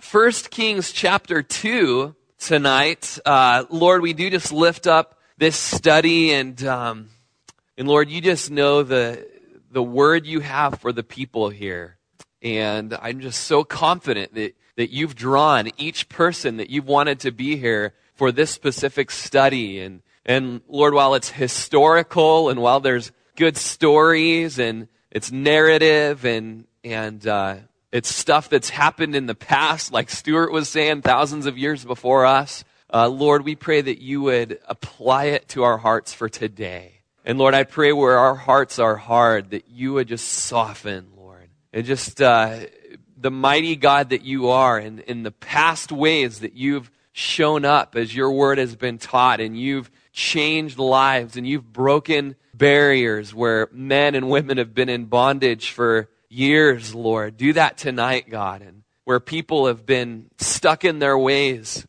First Kings chapter 2 tonight. Uh, Lord, we do just lift up this study and, um, and Lord, you just know the, the word you have for the people here. And I'm just so confident that, that you've drawn each person that you've wanted to be here for this specific study. And, and Lord, while it's historical and while there's good stories and it's narrative and, and, uh, it's stuff that's happened in the past, like Stuart was saying, thousands of years before us. Uh, Lord, we pray that you would apply it to our hearts for today. And Lord, I pray where our hearts are hard, that you would just soften, Lord. And just uh, the mighty God that you are, and in the past ways that you've shown up as your word has been taught, and you've changed lives, and you've broken barriers where men and women have been in bondage for years, Lord. Do that tonight, God. And where people have been stuck in their ways,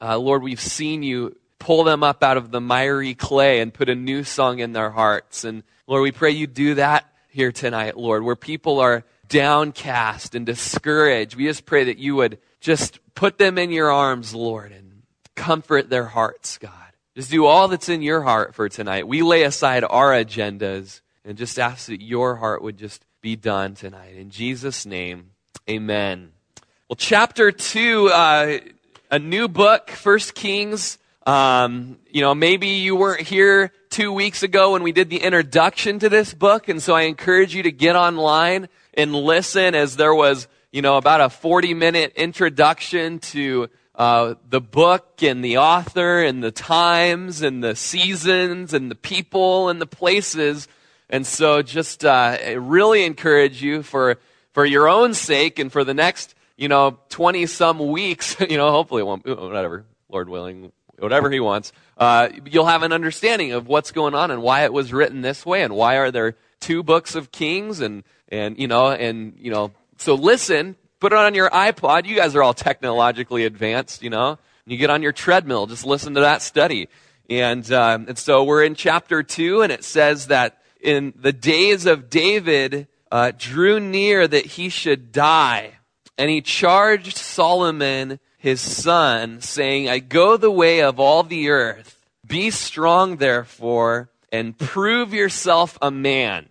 uh, Lord, we've seen you pull them up out of the miry clay and put a new song in their hearts. And Lord, we pray you do that here tonight, Lord, where people are downcast and discouraged. We just pray that you would just put them in your arms, Lord, and comfort their hearts, God. Just do all that's in your heart for tonight. We lay aside our agendas and just ask that your heart would just be done tonight. In Jesus' name, amen. Well, chapter 2, uh, a new book, First Kings. Um, you know, maybe you weren't here two weeks ago when we did the introduction to this book, and so I encourage you to get online and listen as there was, you know, about a 40 minute introduction to uh, the book and the author and the times and the seasons and the people and the places and so just uh, really encourage you for, for your own sake and for the next, you know, 20 some weeks, you know, hopefully it won't, whatever, Lord willing, whatever he wants, uh, you'll have an understanding of what's going on and why it was written this way and why are there two books of Kings and, and, you know, and, you know, so listen, put it on your iPod. You guys are all technologically advanced, you know. You get on your treadmill, just listen to that study. And, um, and so we're in chapter two, and it says that in the days of David uh, drew near that he should die. And he charged Solomon, his son, saying, I go the way of all the earth. Be strong, therefore, and prove yourself a man.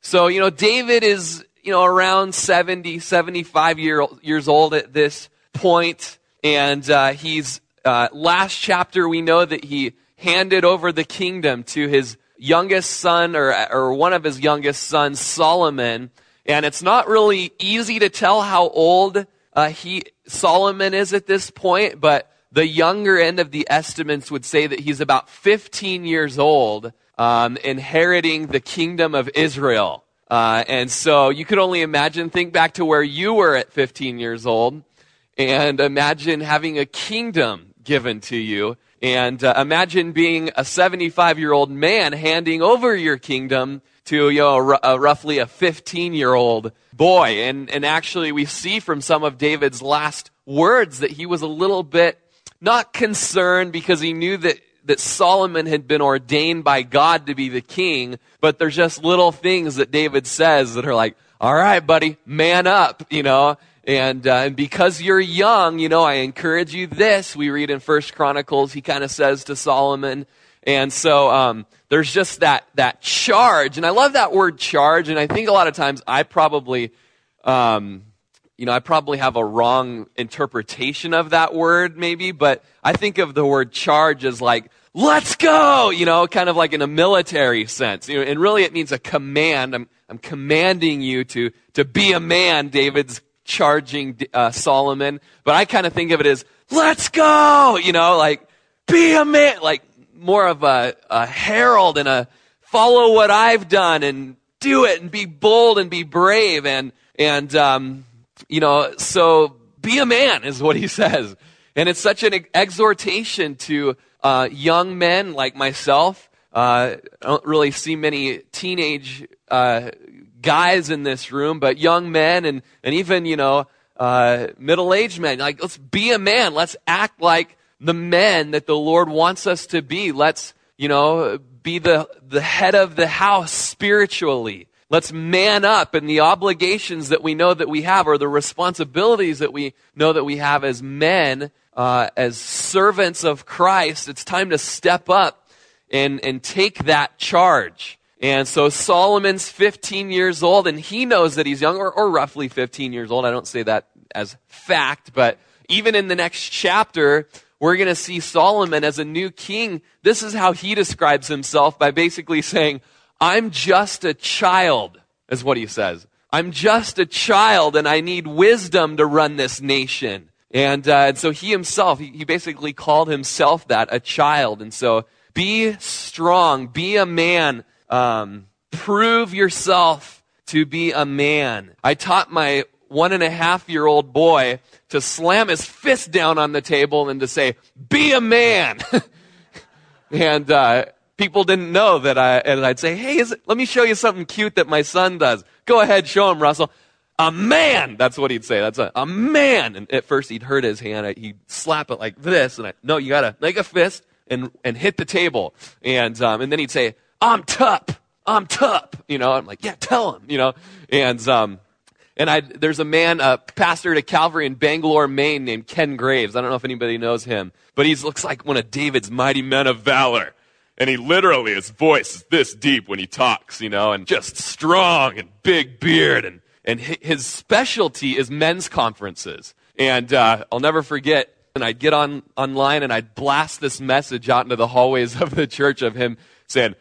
So, you know, David is, you know, around 70, 75 year, years old at this point, And uh, he's, uh, last chapter, we know that he handed over the kingdom to his youngest son or, or one of his youngest sons, Solomon. And it's not really easy to tell how old uh, he Solomon is at this point, but the younger end of the estimates would say that he's about 15 years old, um, inheriting the kingdom of Israel. Uh, and so you could only imagine, think back to where you were at 15 years old, and imagine having a kingdom given to you. And uh, imagine being a 75 year old man handing over your kingdom to you know, roughly a 15 year old boy. And, and actually, we see from some of David's last words that he was a little bit not concerned because he knew that, that Solomon had been ordained by God to be the king, but there's just little things that David says that are like, all right, buddy, man up, you know. And, uh, and because you're young, you know, I encourage you this. We read in First Chronicles, he kind of says to Solomon. And so um, there's just that that charge, and I love that word charge. And I think a lot of times I probably, um, you know, I probably have a wrong interpretation of that word, maybe. But I think of the word charge as like let's go, you know, kind of like in a military sense. You know, and really it means a command. I'm, I'm commanding you to, to be a man, David's charging uh, Solomon, but I kind of think of it as, let's go, you know, like, be a man, like more of a, a herald and a follow what I've done and do it and be bold and be brave and, and, um, you know, so be a man is what he says. And it's such an exhortation to uh, young men like myself. Uh, I don't really see many teenage uh, guys in this room, but young men and, and even, you know, uh, middle aged men. Like, let's be a man. Let's act like the men that the Lord wants us to be. Let's, you know, be the, the head of the house spiritually. let's man up and the obligations that we know that we have or the responsibilities that we know that we have as men, uh, as servants of Christ. It's time to step up and, and take that charge. And so Solomon's 15 years old and he knows that he's young or, or roughly 15 years old. I don't say that as fact, but even in the next chapter, we're going to see Solomon as a new king. This is how he describes himself by basically saying, I'm just a child, is what he says. I'm just a child and I need wisdom to run this nation. And, uh, and so he himself, he, he basically called himself that, a child. And so be strong, be a man, um, prove yourself to be a man. I taught my one and a half year old boy to slam his fist down on the table and to say, be a man. and, uh, people didn't know that I, and I'd say, hey, it, let me show you something cute that my son does. Go ahead, show him, Russell. A man! That's what he'd say. That's a, a man! And at first he'd hurt his hand. He'd slap it like this. And I, no, you gotta make a fist and, and hit the table. And, um, and then he'd say, I'm tough. I'm tough. You know, I'm like, yeah, tell him, you know. And, um, and I, there's a man, a pastor at Calvary in Bangor, Maine named Ken Graves. I don't know if anybody knows him, but he looks like one of David's mighty men of valor. And he literally, his voice is this deep when he talks, you know, and just strong and big beard. And, and his specialty is men's conferences. And uh, I'll never forget, and I'd get on online and I'd blast this message out into the hallways of the church of him saying,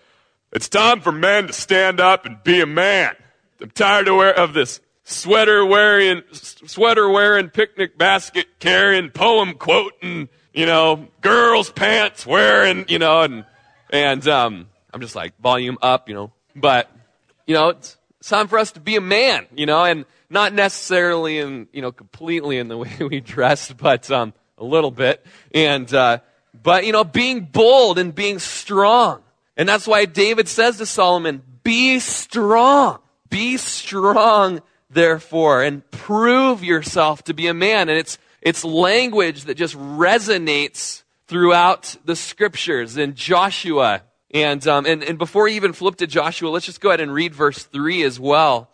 It's time for men to stand up and be a man. I'm tired of, of this sweater wearing, sweater wearing, picnic basket carrying, poem quoting, you know, girls pants wearing, you know, and, and, um, I'm just like volume up, you know, but, you know, it's, it's time for us to be a man, you know, and not necessarily in, you know, completely in the way we dress, but, um, a little bit. And, uh, but, you know, being bold and being strong. And that's why David says to Solomon, be strong. Be strong therefore, and prove yourself to be a man. And it's, it's language that just resonates throughout the scriptures in Joshua. And, um, and, and before you even flip to Joshua, let's just go ahead and read verse 3 as well.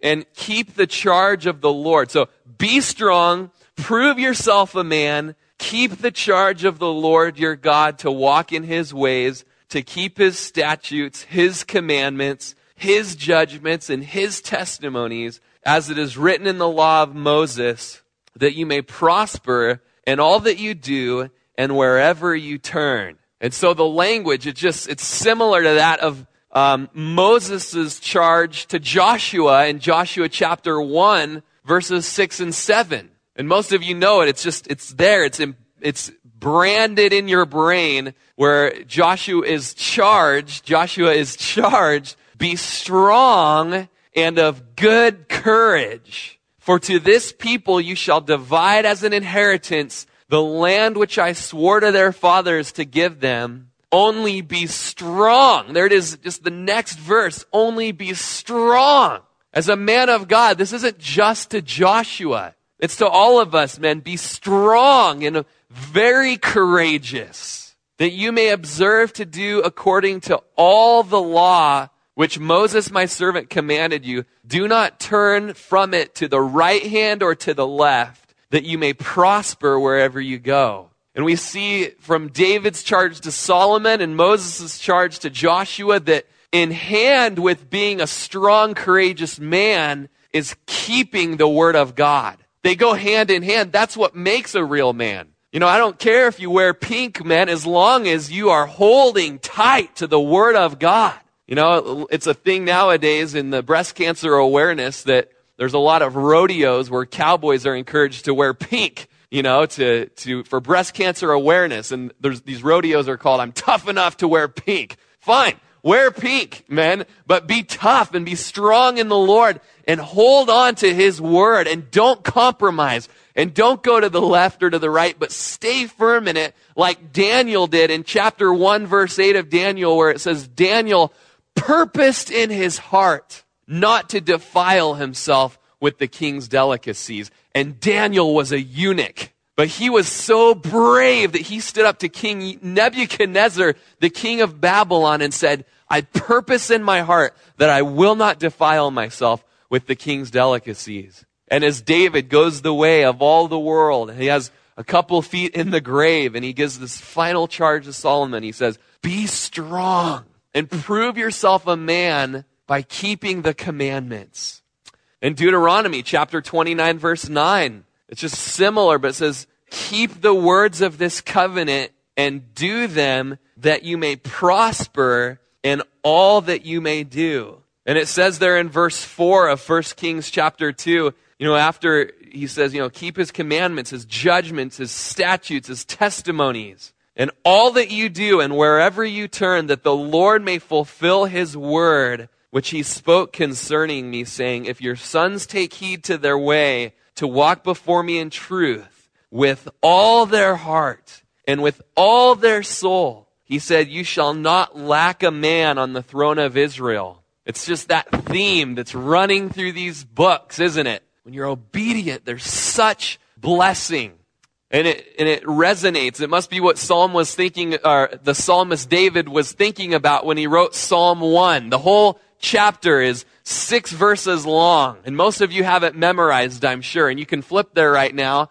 And keep the charge of the Lord. So be strong, prove yourself a man, keep the charge of the Lord your God to walk in his ways, to keep his statutes, his commandments, his judgments, and his testimonies as it is written in the law of Moses, that you may prosper in all that you do and wherever you turn. And so the language, it just, it's similar to that of um, Moses' charge to Joshua in Joshua chapter 1, verses 6 and 7. And most of you know it. It's just, it's there. It's, in, it's branded in your brain where Joshua is charged, Joshua is charged, be strong and of good courage. For to this people you shall divide as an inheritance the land which I swore to their fathers to give them. Only be strong. There it is, just the next verse. Only be strong. As a man of God, this isn't just to Joshua. It's to all of us, men. Be strong and very courageous, that you may observe to do according to all the law which Moses my servant commanded you, do not turn from it to the right hand or to the left, that you may prosper wherever you go. And we see from David's charge to Solomon and Moses' charge to Joshua that in hand with being a strong, courageous man is keeping the word of God. They go hand in hand. That's what makes a real man. You know, I don't care if you wear pink, man, as long as you are holding tight to the word of God. You know, it's a thing nowadays in the breast cancer awareness that there's a lot of rodeos where cowboys are encouraged to wear pink, you know, to, to, for breast cancer awareness. And there's, these rodeos are called, I'm tough enough to wear pink. Fine. Wear pink, men, but be tough and be strong in the Lord and hold on to His word and don't compromise and don't go to the left or to the right, but stay firm in it like Daniel did in chapter 1 verse 8 of Daniel where it says, Daniel purposed in his heart not to defile himself with the king's delicacies. And Daniel was a eunuch. But he was so brave that he stood up to King Nebuchadnezzar, the king of Babylon, and said, I purpose in my heart that I will not defile myself with the king's delicacies. And as David goes the way of all the world, he has a couple feet in the grave and he gives this final charge to Solomon. He says, be strong and prove yourself a man by keeping the commandments. In Deuteronomy chapter 29 verse 9, it's just similar, but it says, keep the words of this covenant and do them that you may prosper in all that you may do. And it says there in verse 4 of 1 Kings chapter 2, you know, after he says, you know, keep his commandments, his judgments, his statutes, his testimonies, and all that you do and wherever you turn, that the Lord may fulfill his word, which he spoke concerning me, saying, If your sons take heed to their way, to walk before me in truth, with all their heart and with all their soul, he said, You shall not lack a man on the throne of Israel. It's just that theme that's running through these books, isn't it? When you're obedient, there's such blessing. And it, and it resonates. It must be what Psalm was thinking, or the psalmist David was thinking about when he wrote Psalm 1. The whole chapter is six verses long. And most of you have it memorized, I'm sure. And you can flip there right now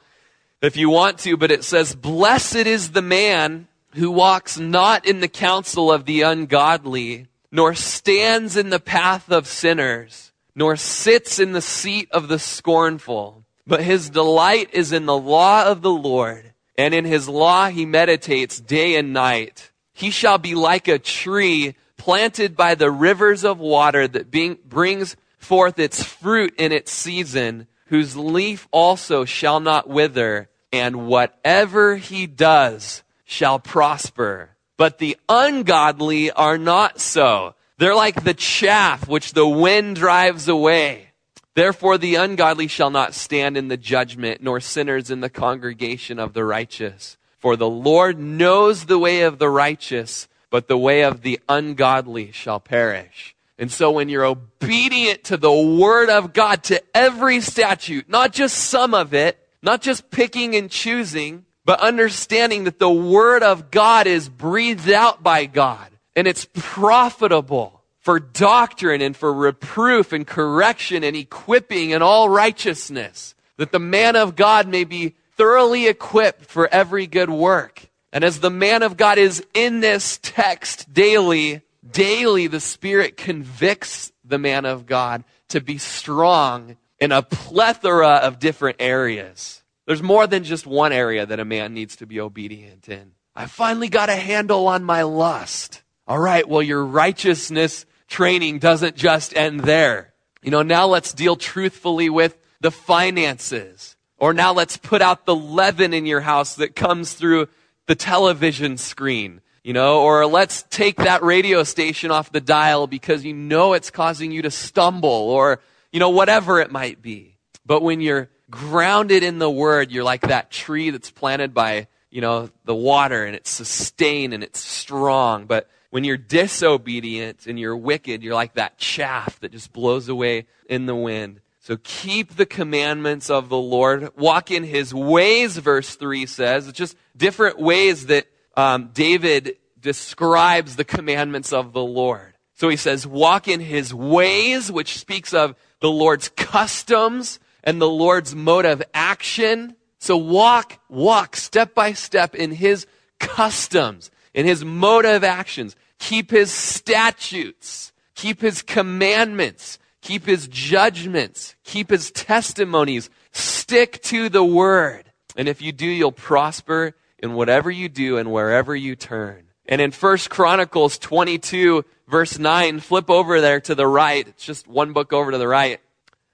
if you want to, but it says, Blessed is the man who walks not in the counsel of the ungodly, nor stands in the path of sinners, nor sits in the seat of the scornful. But his delight is in the law of the Lord, and in his law he meditates day and night. He shall be like a tree planted by the rivers of water that being, brings forth its fruit in its season, whose leaf also shall not wither, and whatever he does shall prosper. But the ungodly are not so. They're like the chaff which the wind drives away. Therefore the ungodly shall not stand in the judgment, nor sinners in the congregation of the righteous. For the Lord knows the way of the righteous, but the way of the ungodly shall perish. And so when you're obedient to the word of God, to every statute, not just some of it, not just picking and choosing, but understanding that the Word of God is breathed out by God and it's profitable for doctrine and for reproof and correction and equipping and all righteousness, that the man of God may be thoroughly equipped for every good work. And as the man of God is in this text daily, daily the Spirit convicts the man of God to be strong in a plethora of different areas. There's more than just one area that a man needs to be obedient in. I finally got a handle on my lust. All right, well, your righteousness training doesn't just end there. You know, now let's deal truthfully with the finances. Or now let's put out the leaven in your house that comes through the television screen. You know, or let's take that radio station off the dial because you know it's causing you to stumble or, you know, whatever it might be. But when you're grounded in the word, you're like that tree that's planted by, you know, the water and it's sustained and it's strong. But when you're disobedient and you're wicked, you're like that chaff that just blows away in the wind. So keep the commandments of the Lord. Walk in his ways, verse 3 says. It's just different ways that um, David describes the commandments of the Lord. So he says, walk in his ways, which speaks of the Lord's customs, and the Lord's mode of action. So walk, walk step by step in His customs, in His of actions. Keep His statutes. Keep His commandments. Keep His judgments. Keep His testimonies. Stick to the Word. And if you do, you'll prosper in whatever you do and wherever you turn. And in First Chronicles 22, verse 9, flip over there to the right. It's just one book over to the right.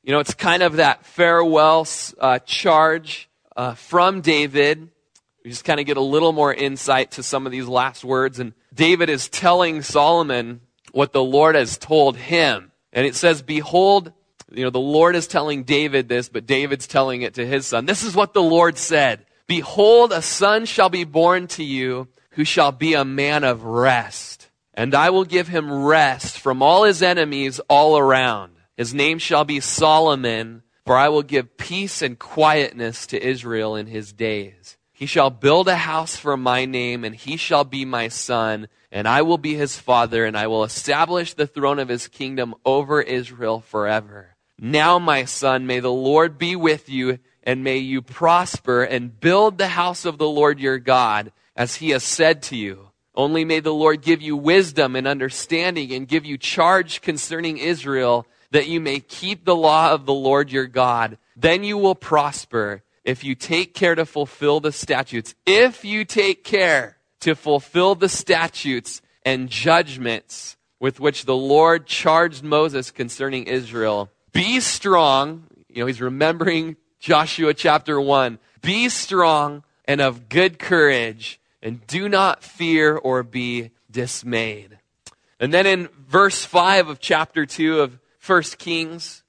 You know, it's kind of that farewell uh, charge uh, from David. We just kind of get a little more insight to some of these last words. And David is telling Solomon what the Lord has told him. And it says, Behold, you know, the Lord is telling David this, but David's telling it to his son. This is what the Lord said Behold, a son shall be born to you who shall be a man of rest. And I will give him rest from all his enemies all around. His name shall be Solomon, for I will give peace and quietness to Israel in his days. He shall build a house for my name, and he shall be my son, and I will be his father, and I will establish the throne of his kingdom over Israel forever. Now, my son, may the Lord be with you, and may you prosper, and build the house of the Lord your God, as he has said to you. Only may the Lord give you wisdom and understanding, and give you charge concerning Israel, that you may keep the law of the Lord your God. Then you will prosper if you take care to fulfill the statutes, if you take care to fulfill the statutes and judgments with which the Lord charged Moses concerning Israel, be strong. You know, he's remembering Joshua chapter 1. Be strong and of good courage, and do not fear or be dismayed. And then in verse 5 of chapter 2 of 1 Kings,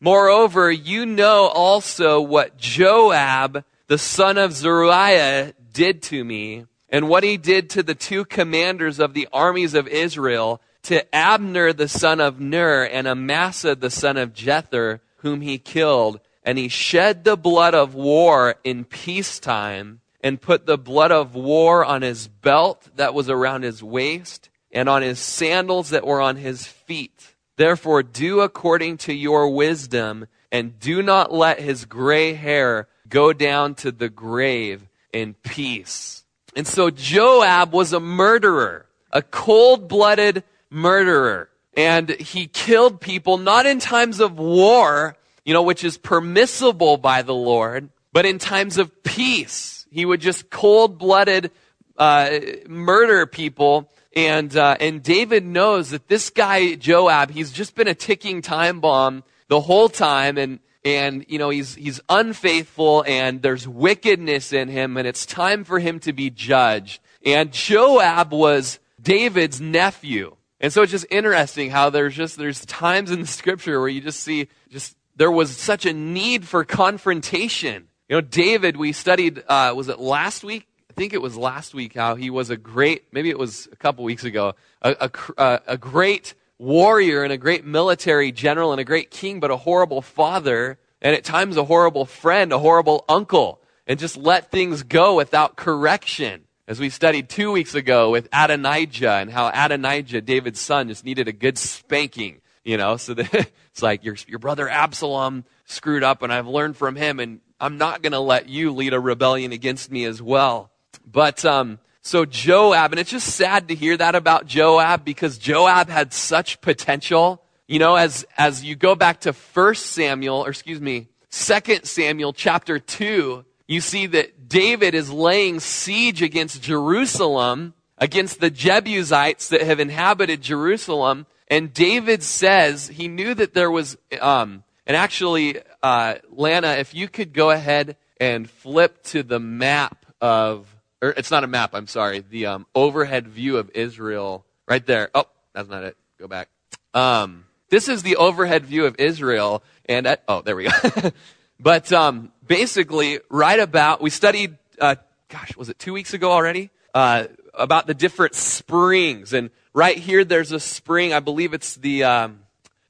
Moreover, you know also what Joab, the son of Zeruiah, did to me, and what he did to the two commanders of the armies of Israel, to Abner the son of Ner, and Amasa the son of Jether, whom he killed. And he shed the blood of war in peacetime, and put the blood of war on his belt that was around his waist, and on his sandals that were on his feet. Therefore, do according to your wisdom, and do not let his gray hair go down to the grave in peace. And so Joab was a murderer, a cold blooded murderer. And he killed people not in times of war, you know, which is permissible by the Lord, but in times of peace. He would just cold blooded uh, murder people and, uh, and David knows that this guy, Joab, he's just been a ticking time bomb the whole time. And, and, you know, he's, he's unfaithful and there's wickedness in him and it's time for him to be judged. And Joab was David's nephew. And so it's just interesting how there's just, there's times in the scripture where you just see just, there was such a need for confrontation. You know, David, we studied, uh, was it last week? Think it was last week how he was a great, maybe it was a couple weeks ago, a, a, a great warrior and a great military general and a great king, but a horrible father and at times a horrible friend, a horrible uncle, and just let things go without correction. As we studied two weeks ago with Adonijah and how Adonijah, David's son, just needed a good spanking, you know, so that it's like your, your brother Absalom screwed up and I've learned from him and I'm not going to let you lead a rebellion against me as well. But um, so Joab, and it's just sad to hear that about Joab because Joab had such potential. You know, as as you go back to First Samuel, or excuse me, Second Samuel chapter two, you see that David is laying siege against Jerusalem, against the Jebusites that have inhabited Jerusalem. And David says he knew that there was, um, and actually, uh, Lana, if you could go ahead and flip to the map of or it's not a map, I'm sorry, the um, overhead view of Israel right there. Oh, that's not it. Go back. Um, this is the overhead view of Israel, and at, oh, there we go. but um, basically, right about we studied. Uh, gosh, was it two weeks ago already? Uh, about the different springs, and right here, there's a spring. I believe it's the um,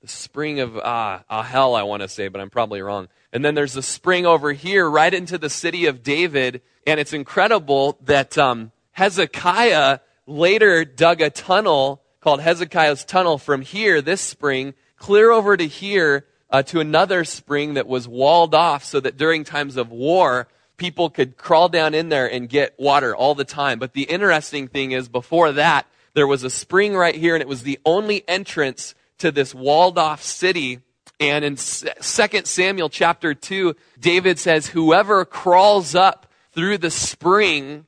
the spring of uh, Ahel, I want to say, but I'm probably wrong. And then there's a spring over here, right into the city of David, and it's incredible that um, Hezekiah later dug a tunnel called Hezekiah's Tunnel from here, this spring, clear over to here uh, to another spring that was walled off so that during times of war, people could crawl down in there and get water all the time. But the interesting thing is, before that, there was a spring right here, and it was the only entrance to this walled off city. And in 2 Samuel chapter 2, David says, Whoever crawls up through the spring,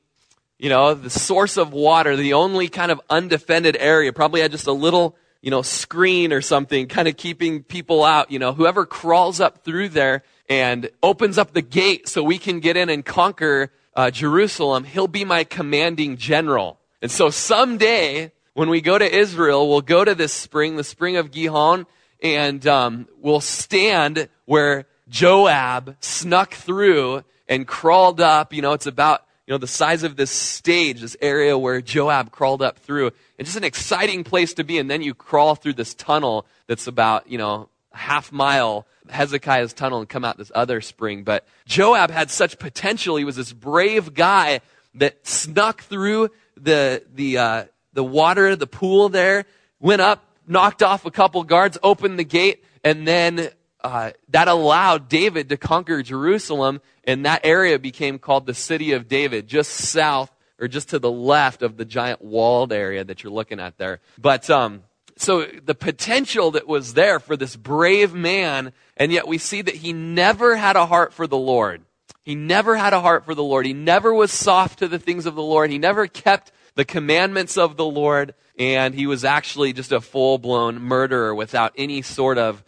you know, the source of water, the only kind of undefended area, probably had just a little, you know, screen or something kind of keeping people out. You know, whoever crawls up through there and opens up the gate so we can get in and conquer uh, Jerusalem, he'll be my commanding general. And so someday, when we go to Israel, we'll go to this spring, the spring of Gihon, and um, we'll stand where Joab snuck through and crawled up. You know, it's about, you know, the size of this stage, this area where Joab crawled up through. And just an exciting place to be. And then you crawl through this tunnel that's about, you know, a half mile Hezekiah's tunnel and come out this other spring. But Joab had such potential. He was this brave guy that snuck through the, the, uh, the water, the pool there, went up, knocked off a couple guards, opened the gate, and then uh, that allowed David to conquer Jerusalem, and that area became called the city of David, just south or just to the left of the giant walled area that you're looking at there. But um, so the potential that was there for this brave man, and yet we see that he never had a heart for the Lord. He never had a heart for the Lord. He never was soft to the things of the Lord. He never kept the commandments of the Lord, and he was actually just a full blown murderer without any sort of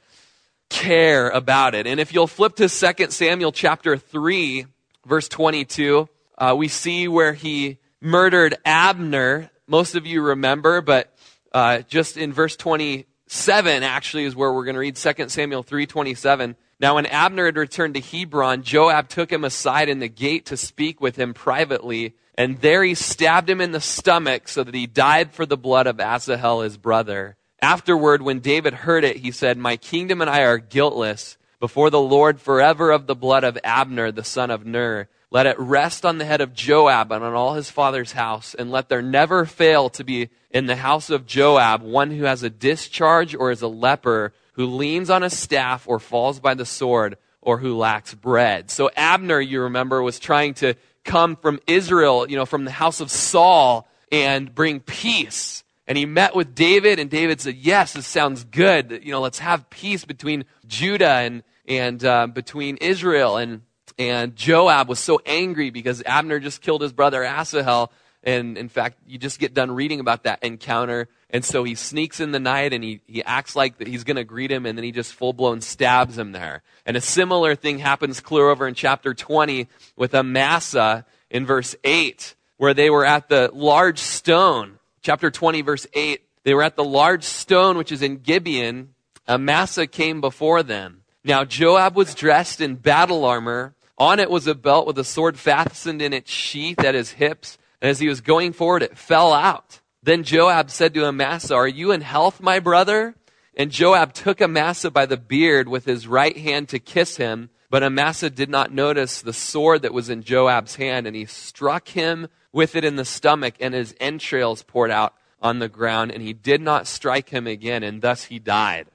care about it. And if you'll flip to 2 Samuel chapter 3, verse 22, uh, we see where he murdered Abner. Most of you remember, but uh, just in verse 27 actually is where we're going to read 2 Samuel 3:27. Now when Abner had returned to Hebron, Joab took him aside in the gate to speak with him privately, and there he stabbed him in the stomach so that he died for the blood of Asahel his brother. Afterward, when David heard it, he said, My kingdom and I are guiltless before the Lord forever of the blood of Abner, the son of Ner. Let it rest on the head of Joab and on all his father's house, and let there never fail to be in the house of Joab one who has a discharge or is a leper, who leans on a staff or falls by the sword, or who lacks bread. So Abner, you remember, was trying to come from Israel, you know, from the house of Saul and bring peace. And he met with David, and David said, Yes, this sounds good. You know, let's have peace between Judah and, and uh, between Israel. And and Joab was so angry because Abner just killed his brother Asahel. And in fact, you just get done reading about that encounter. And so he sneaks in the night and he, he acts like that he's going to greet him and then he just full blown stabs him there. And a similar thing happens clear over in chapter 20 with Amasa in verse 8, where they were at the large stone. Chapter 20, verse 8. They were at the large stone which is in Gibeon. Amasa came before them. Now Joab was dressed in battle armor on it was a belt with a sword fastened in its sheath at his hips, and as he was going forward, it fell out. Then Joab said to Amasa, Are you in health, my brother? And Joab took Amasa by the beard with his right hand to kiss him, but Amasa did not notice the sword that was in Joab's hand, and he struck him with it in the stomach, and his entrails poured out on the ground, and he did not strike him again, and thus he died.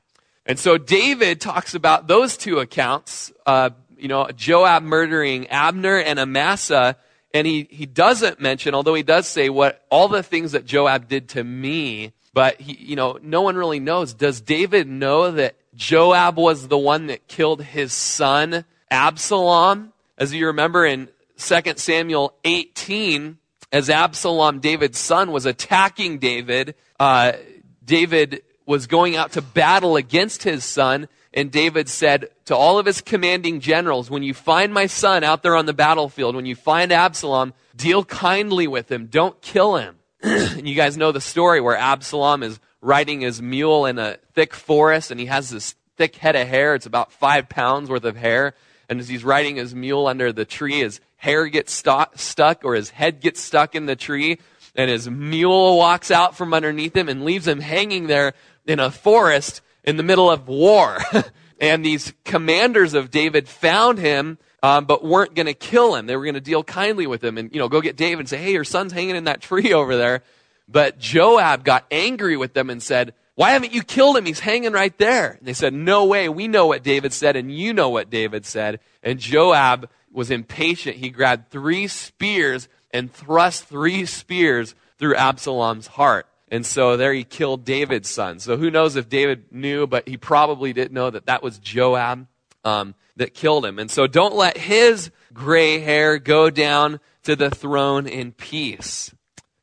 And so David talks about those two accounts, uh, you know, Joab murdering Abner and Amasa, and he, he doesn't mention, although he does say what all the things that Joab did to me, but he, you know, no one really knows. Does David know that Joab was the one that killed his son Absalom? As you remember in 2 Samuel 18, as Absalom, David's son, was attacking David, uh, David was going out to battle against his son, and David said to all of his commanding generals, When you find my son out there on the battlefield, when you find Absalom, deal kindly with him. Don't kill him. and you guys know the story where Absalom is riding his mule in a thick forest and he has this thick head of hair. It's about five pounds worth of hair. And as he's riding his mule under the tree, his hair gets st- stuck or his head gets stuck in the tree. And his mule walks out from underneath him and leaves him hanging there in a forest in the middle of war. and these commanders of David found him, um, but weren't going to kill him. They were going to deal kindly with him and, you know, go get David and say, hey, your son's hanging in that tree over there. But Joab got angry with them and said, why haven't you killed him? He's hanging right there. And they said, no way. We know what David said and you know what David said. And Joab was impatient. He grabbed three spears and thrust three spears through Absalom's heart. And so there he killed David's son. So who knows if David knew, but he probably didn't know that that was Joab um, that killed him. And so don't let his gray hair go down to the throne in peace.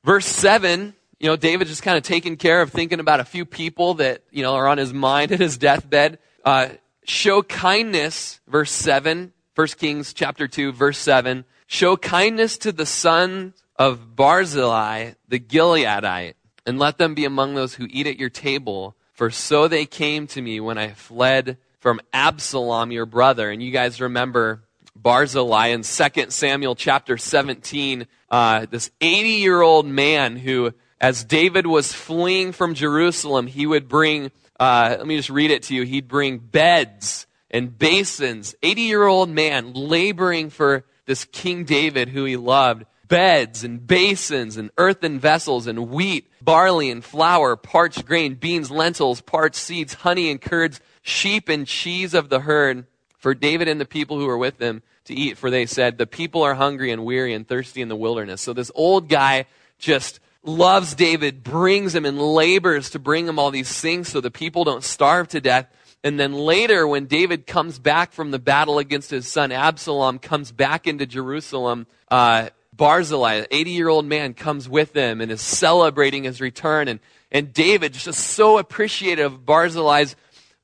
Verse 7, you know, David just kind of taking care of thinking about a few people that, you know, are on his mind at his deathbed. Uh, show kindness, verse 7, 1 Kings chapter 2, verse 7. Show kindness to the son of Barzillai, the Gileadite and let them be among those who eat at your table. For so they came to me when I fled from Absalom, your brother. And you guys remember Barzillai in 2 Samuel chapter 17, uh, this 80 year old man who, as David was fleeing from Jerusalem, he would bring, uh, let me just read it to you, he'd bring beds and basins. 80 year old man laboring for this King David who he loved. Beds and basins and earthen vessels and wheat, barley and flour, parched grain, beans, lentils, parched seeds, honey and curds, sheep and cheese of the herd for David and the people who were with him to eat. For they said, The people are hungry and weary and thirsty in the wilderness. So this old guy just loves David, brings him and labors to bring him all these things so the people don't starve to death. And then later, when David comes back from the battle against his son Absalom, comes back into Jerusalem, uh, Barzillai, an 80 year old man, comes with him and is celebrating his return. And, and David, just so appreciative of Barzillai's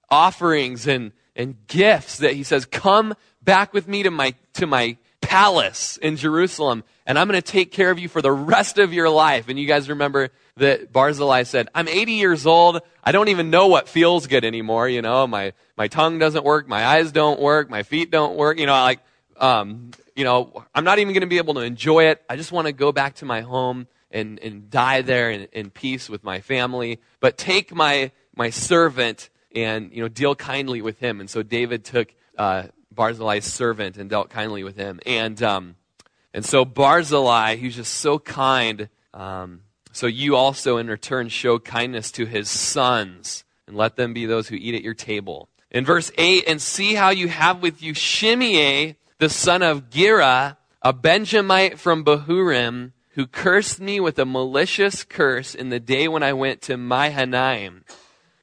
offerings and, and gifts that he says, Come back with me to my, to my palace in Jerusalem, and I'm going to take care of you for the rest of your life. And you guys remember that Barzillai said, I'm 80 years old. I don't even know what feels good anymore. You know, my, my tongue doesn't work. My eyes don't work. My feet don't work. You know, like, um, you know, I'm not even going to be able to enjoy it. I just want to go back to my home and, and die there in, in peace with my family. But take my, my servant and, you know, deal kindly with him. And so David took, uh, Barzillai's servant and dealt kindly with him. And, um, and so Barzillai, he's just so kind, um, so you also, in return, show kindness to his sons, and let them be those who eat at your table. In verse 8, and see how you have with you Shimei, the son of Gera, a Benjamite from Bahurim, who cursed me with a malicious curse in the day when I went to Mahanaim.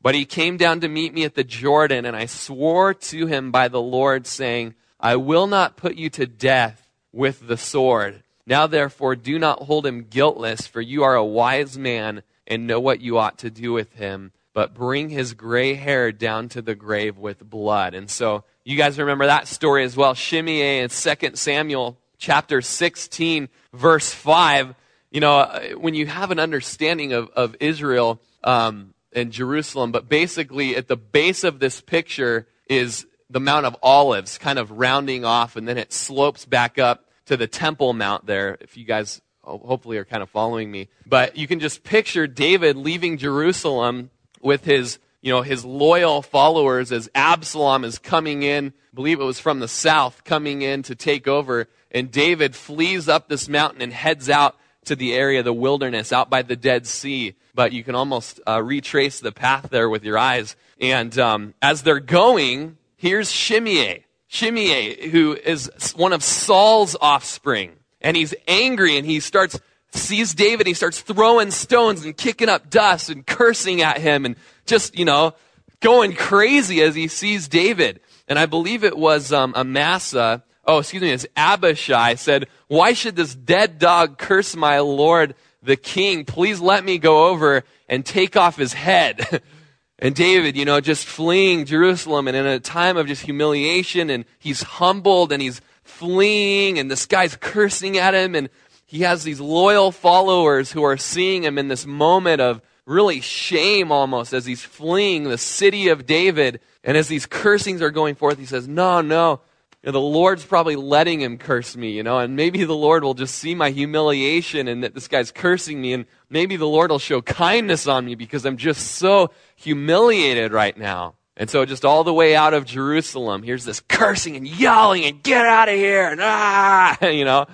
But he came down to meet me at the Jordan, and I swore to him by the Lord, saying, I will not put you to death with the sword. Now, therefore, do not hold him guiltless, for you are a wise man and know what you ought to do with him, but bring his gray hair down to the grave with blood. And so, you guys remember that story as well. Shimei in 2 Samuel chapter 16, verse 5. You know, when you have an understanding of, of Israel um, and Jerusalem, but basically at the base of this picture is the Mount of Olives, kind of rounding off, and then it slopes back up to the Temple Mount there, if you guys hopefully are kind of following me. But you can just picture David leaving Jerusalem with his, you know, his loyal followers as Absalom is coming in, I believe it was from the south, coming in to take over. And David flees up this mountain and heads out to the area, the wilderness, out by the Dead Sea. But you can almost uh, retrace the path there with your eyes. And um, as they're going, here's Shimei. Shimei, who is one of Saul's offspring, and he's angry and he starts sees David, he starts throwing stones and kicking up dust and cursing at him and just, you know, going crazy as he sees David. And I believe it was um, Amasa, oh, excuse me, it's Abishai said, Why should this dead dog curse my Lord the king? Please let me go over and take off his head. And David, you know, just fleeing Jerusalem and in a time of just humiliation and he's humbled and he's fleeing and this guy's cursing at him and he has these loyal followers who are seeing him in this moment of really shame almost as he's fleeing the city of David. And as these cursings are going forth, he says, No, no, know, the Lord's probably letting him curse me, you know, and maybe the Lord will just see my humiliation and that this guy's cursing me, and maybe the Lord will show kindness on me because I'm just so humiliated right now. And so, just all the way out of Jerusalem, here's this cursing and yelling and get out of here and ah, you know.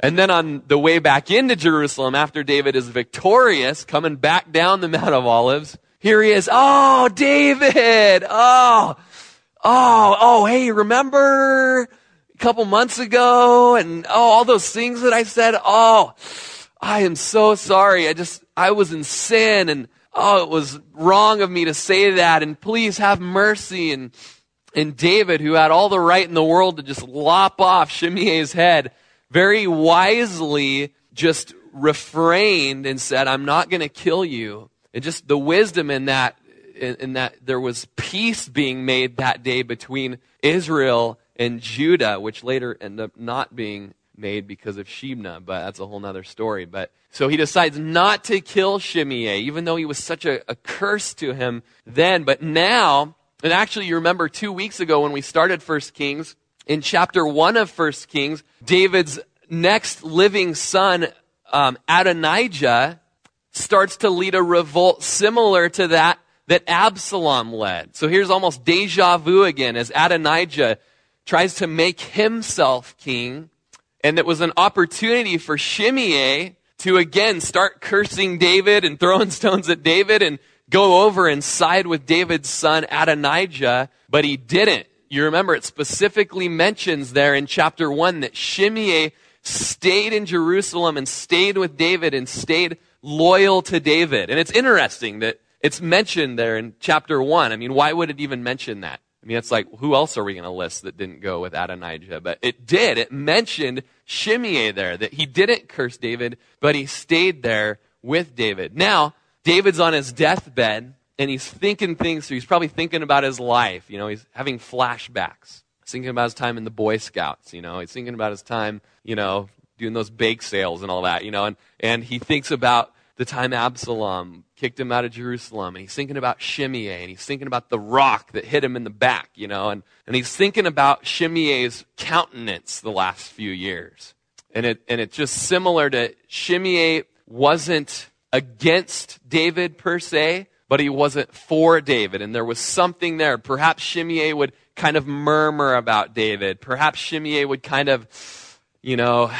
And then on the way back into Jerusalem, after David is victorious, coming back down the Mount of Olives, here he is. Oh, David! Oh, oh, oh, hey, remember a couple months ago and oh, all those things that I said? Oh, I am so sorry. I just, I was in sin and oh, it was wrong of me to say that and please have mercy. And, and David, who had all the right in the world to just lop off Shimei's head, very wisely just refrained and said, I'm not going to kill you. And just the wisdom in that in, in that there was peace being made that day between Israel and Judah, which later ended up not being made because of Shebna, but that's a whole other story. But so he decides not to kill Shimei, even though he was such a, a curse to him then. But now, and actually you remember two weeks ago when we started First Kings, in chapter one of First Kings, David's next living son, um, Adonijah, starts to lead a revolt similar to that that Absalom led. So here's almost deja vu again as Adonijah tries to make himself king. And it was an opportunity for Shimei to again start cursing David and throwing stones at David and go over and side with David's son Adonijah, but he didn't. You remember it specifically mentions there in chapter 1 that Shimei stayed in Jerusalem and stayed with David and stayed loyal to David. And it's interesting that it's mentioned there in chapter 1. I mean, why would it even mention that? I mean, it's like, who else are we going to list that didn't go with Adonijah? But it did. It mentioned Shimei there, that he didn't curse David, but he stayed there with David. Now, David's on his deathbed, and he's thinking things through. He's probably thinking about his life. You know, he's having flashbacks. He's thinking about his time in the Boy Scouts, you know. He's thinking about his time, you know, doing those bake sales and all that, you know. And, and he thinks about the time Absalom kicked him out of Jerusalem, and he's thinking about Shimei, and he's thinking about the rock that hit him in the back, you know, and, and he's thinking about Shimei's countenance the last few years. And it and it's just similar to Shimei wasn't against David per se, but he wasn't for David. And there was something there. Perhaps Shimei would kind of murmur about David. Perhaps Shimei would kind of, you know,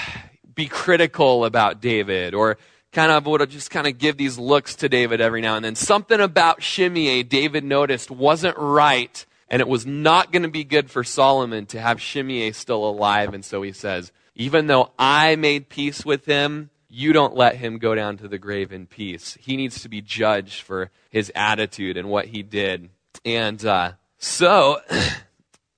be critical about David or kind of would just kind of give these looks to David every now and then. Something about Shimei David noticed wasn't right, and it was not going to be good for Solomon to have Shimei still alive. And so he says, even though I made peace with him, you don't let him go down to the grave in peace. He needs to be judged for his attitude and what he did. And uh, so,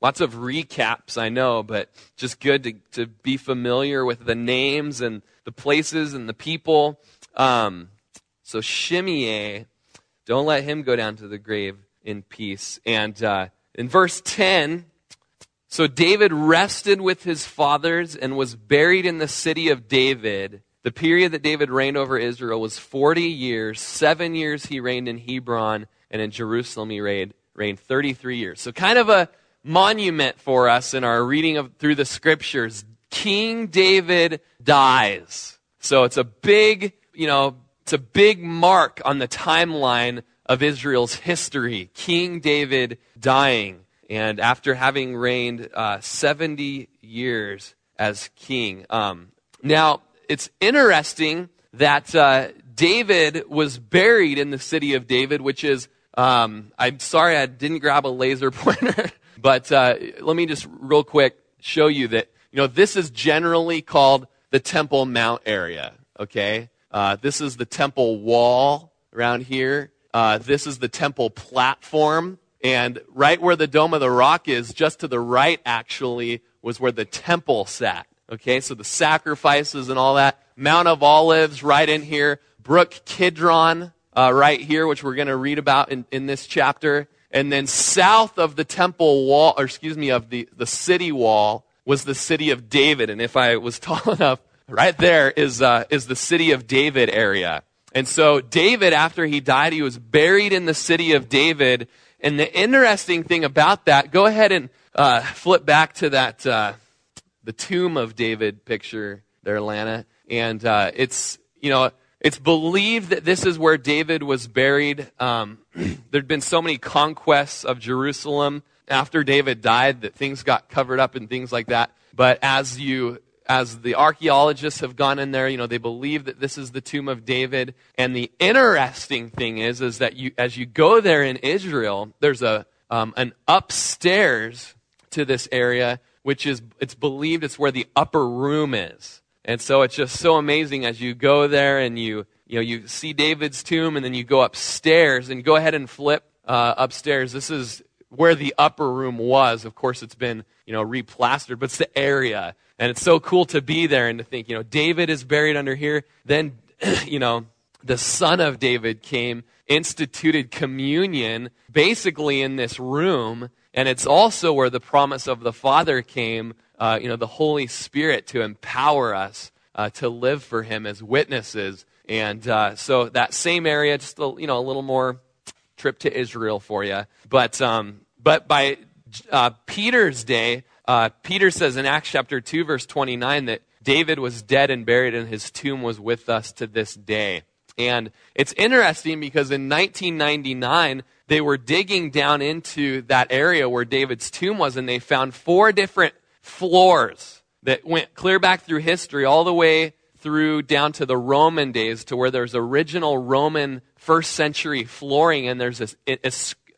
lots of recaps, I know, but just good to, to be familiar with the names and the places and the people. Um, so Shimei, don't let him go down to the grave in peace. And uh, in verse 10, so David rested with his fathers and was buried in the city of David. The period that David reigned over Israel was 40 years. Seven years he reigned in Hebron, and in Jerusalem he reigned, reigned 33 years. So, kind of a monument for us in our reading of through the scriptures. King David dies. So it's a big, you know, it's a big mark on the timeline of Israel's history. King David dying. And after having reigned uh, 70 years as king. Um, now, it's interesting that uh, David was buried in the city of David, which is, um, I'm sorry I didn't grab a laser pointer, but uh, let me just real quick show you that you know, this is generally called the Temple Mount area, okay? Uh, this is the temple wall around here. Uh, this is the temple platform. And right where the Dome of the Rock is, just to the right, actually, was where the temple sat. Okay, so the sacrifices and all that. Mount of Olives right in here. Brook Kidron uh, right here, which we're going to read about in, in this chapter. And then south of the temple wall, or excuse me, of the, the city wall, was the city of David. And if I was tall enough, right there is, uh, is the city of David area. And so David, after he died, he was buried in the city of David. And the interesting thing about that, go ahead and uh, flip back to that, uh, the tomb of David picture there, Lana. And uh, it's, you know, it's believed that this is where David was buried. Um, there'd been so many conquests of Jerusalem after David died that things got covered up and things like that. But as you as the archaeologists have gone in there, you know, they believe that this is the tomb of David. And the interesting thing is, is that you, as you go there in Israel, there's a, um, an upstairs to this area, which is, it's believed it's where the upper room is. And so it's just so amazing as you go there and you, you know, you see David's tomb and then you go upstairs and go ahead and flip uh, upstairs. This is where the upper room was. Of course, it's been, you know, replastered, but it's the area. And it's so cool to be there and to think, you know, David is buried under here. Then, you know, the son of David came, instituted communion basically in this room. And it's also where the promise of the Father came, uh, you know, the Holy Spirit to empower us uh, to live for Him as witnesses. And uh, so that same area, just a, you know, a little more trip to Israel for you. But, um, but by uh, Peter's day, uh, Peter says in Acts chapter 2, verse 29, that David was dead and buried, and his tomb was with us to this day. And it's interesting because in 1999, they were digging down into that area where David's tomb was, and they found four different floors that went clear back through history, all the way through down to the Roman days, to where there's original Roman first century flooring, and there's this,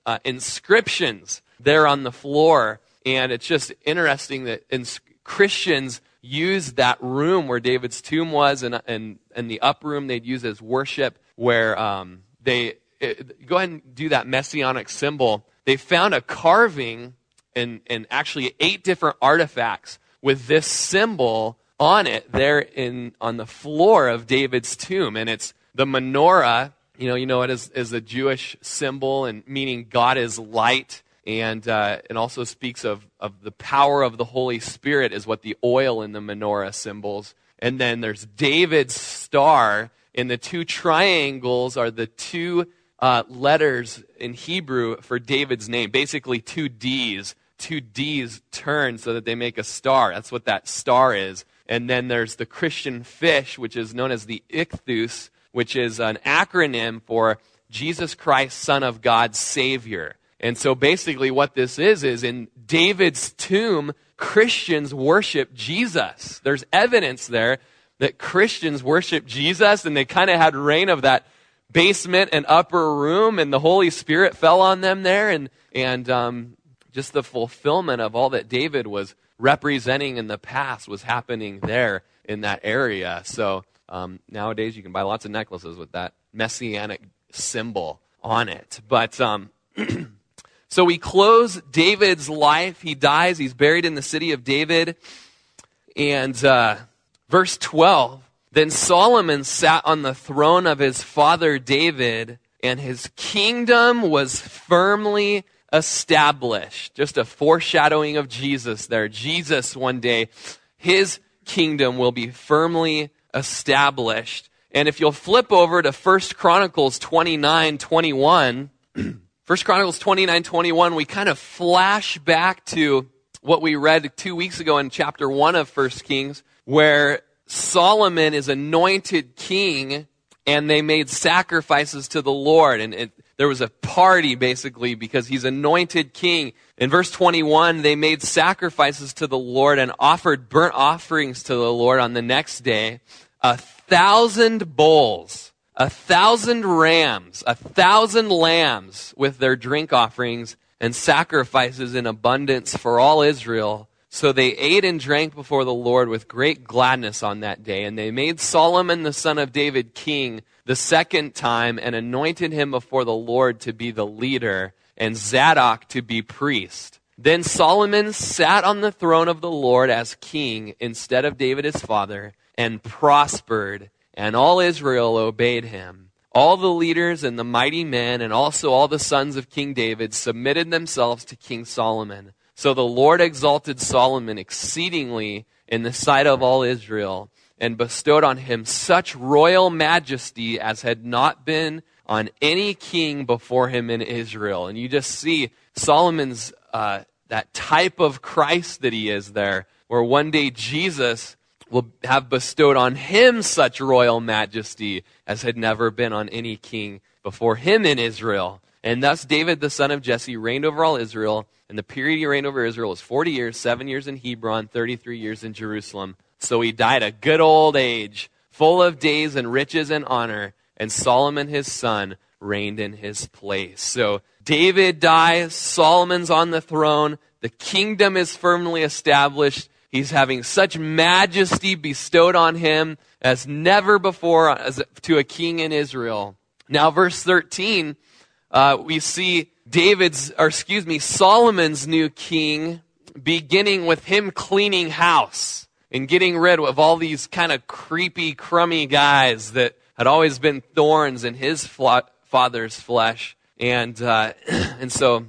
uh, inscriptions there on the floor. And it's just interesting that ins- Christians used that room where David's tomb was, and, and, and the up room they'd use as worship, where um, they it, go ahead and do that messianic symbol. They found a carving and, and actually eight different artifacts with this symbol on it there in on the floor of David's tomb, and it's the menorah. You know, you know it as, as a Jewish symbol and meaning God is light and uh, it also speaks of, of the power of the Holy Spirit is what the oil in the menorah symbols. And then there's David's star, and the two triangles are the two uh, letters in Hebrew for David's name, basically two D's. Two D's turn so that they make a star. That's what that star is. And then there's the Christian fish, which is known as the ichthus, which is an acronym for Jesus Christ, Son of God, Savior. And so basically what this is, is in David's tomb, Christians worship Jesus. There's evidence there that Christians worship Jesus and they kind of had reign of that basement and upper room and the Holy Spirit fell on them there and, and, um, just the fulfillment of all that David was representing in the past was happening there in that area. So, um, nowadays you can buy lots of necklaces with that messianic symbol on it. But, um, So we close David's life. He dies. He's buried in the city of David. And uh, verse 12 Then Solomon sat on the throne of his father David, and his kingdom was firmly established. Just a foreshadowing of Jesus there. Jesus, one day, his kingdom will be firmly established. And if you'll flip over to 1 Chronicles 29 21, First Chronicles 29, 21, we kind of flash back to what we read two weeks ago in chapter 1 of First Kings, where Solomon is anointed king and they made sacrifices to the Lord. And it, there was a party basically because he's anointed king. In verse 21, they made sacrifices to the Lord and offered burnt offerings to the Lord on the next day. A thousand bulls a thousand rams, a thousand lambs with their drink offerings and sacrifices in abundance for all Israel. So they ate and drank before the Lord with great gladness on that day. And they made Solomon the son of David king the second time and anointed him before the Lord to be the leader and Zadok to be priest. Then Solomon sat on the throne of the Lord as king instead of David his father and prospered and all Israel obeyed him. All the leaders and the mighty men, and also all the sons of King David, submitted themselves to King Solomon. So the Lord exalted Solomon exceedingly in the sight of all Israel, and bestowed on him such royal majesty as had not been on any king before him in Israel. And you just see Solomon's uh, that type of Christ that he is there, where one day Jesus will have bestowed on him such royal majesty as had never been on any king before him in Israel. And thus David, the son of Jesse, reigned over all Israel. And the period he reigned over Israel was 40 years, seven years in Hebron, 33 years in Jerusalem. So he died a good old age, full of days and riches and honor. And Solomon, his son, reigned in his place. So David dies, Solomon's on the throne, the kingdom is firmly established, He's having such majesty bestowed on him as never before as to a king in Israel. Now, verse 13, uh, we see David's, or excuse me, Solomon's new king beginning with him cleaning house and getting rid of all these kind of creepy, crummy guys that had always been thorns in his father's flesh. And, uh, and so,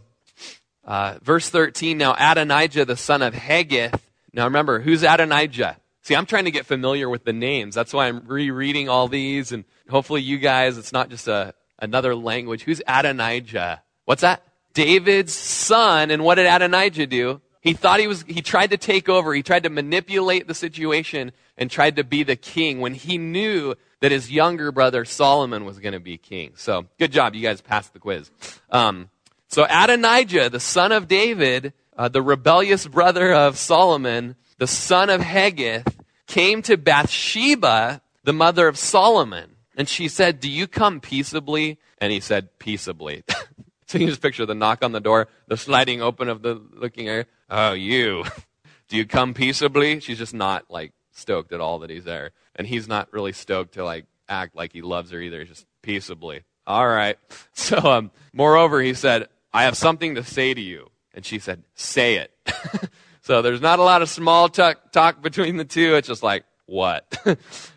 uh, verse 13, now Adonijah, the son of Haggith, now remember, who's Adonijah? See, I'm trying to get familiar with the names. That's why I'm rereading all these, and hopefully you guys, it's not just a, another language. Who's Adonijah? What's that? David's son, and what did Adonijah do? He thought he was, he tried to take over. He tried to manipulate the situation and tried to be the king when he knew that his younger brother Solomon was going to be king. So, good job. You guys passed the quiz. Um, so, Adonijah, the son of David, uh, the rebellious brother of Solomon, the son of Haggith, came to Bathsheba, the mother of Solomon. And she said, Do you come peaceably? And he said, Peaceably. so you just picture the knock on the door, the sliding open of the looking area. Oh, you. Do you come peaceably? She's just not like stoked at all that he's there. And he's not really stoked to like act like he loves her either. Just peaceably. All right. So, um, moreover, he said, I have something to say to you. And she said, Say it. so there's not a lot of small talk, talk between the two. It's just like, What?